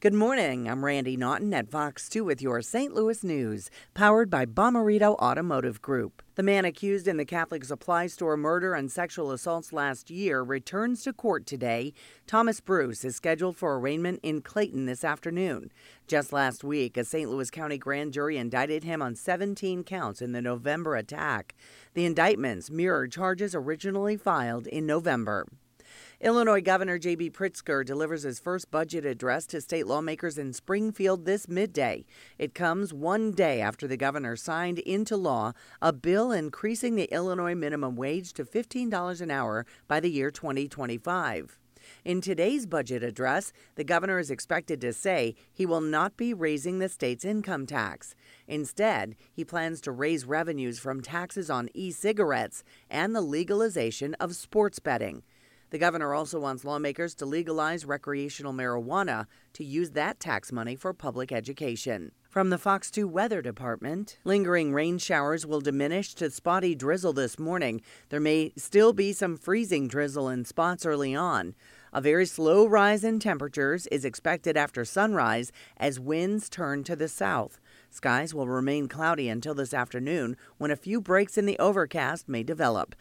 Good morning. I'm Randi Naughton at Fox 2 with your St. Louis news, powered by Bomarito Automotive Group. The man accused in the Catholic supply store murder and sexual assaults last year returns to court today. Thomas Bruce is scheduled for arraignment in Clayton this afternoon. Just last week, a St. Louis County grand jury indicted him on 17 counts in the November attack. The indictments mirror charges originally filed in November. Illinois Governor J.B. Pritzker delivers his first budget address to state lawmakers in Springfield this midday. It comes one day after the governor signed into law a bill increasing the Illinois minimum wage to $15 an hour by the year 2025. In today's budget address, the governor is expected to say he will not be raising the state's income tax. Instead, he plans to raise revenues from taxes on e cigarettes and the legalization of sports betting. The governor also wants lawmakers to legalize recreational marijuana to use that tax money for public education. From the Fox 2 Weather Department, lingering rain showers will diminish to spotty drizzle this morning. There may still be some freezing drizzle in spots early on. A very slow rise in temperatures is expected after sunrise as winds turn to the south. Skies will remain cloudy until this afternoon when a few breaks in the overcast may develop.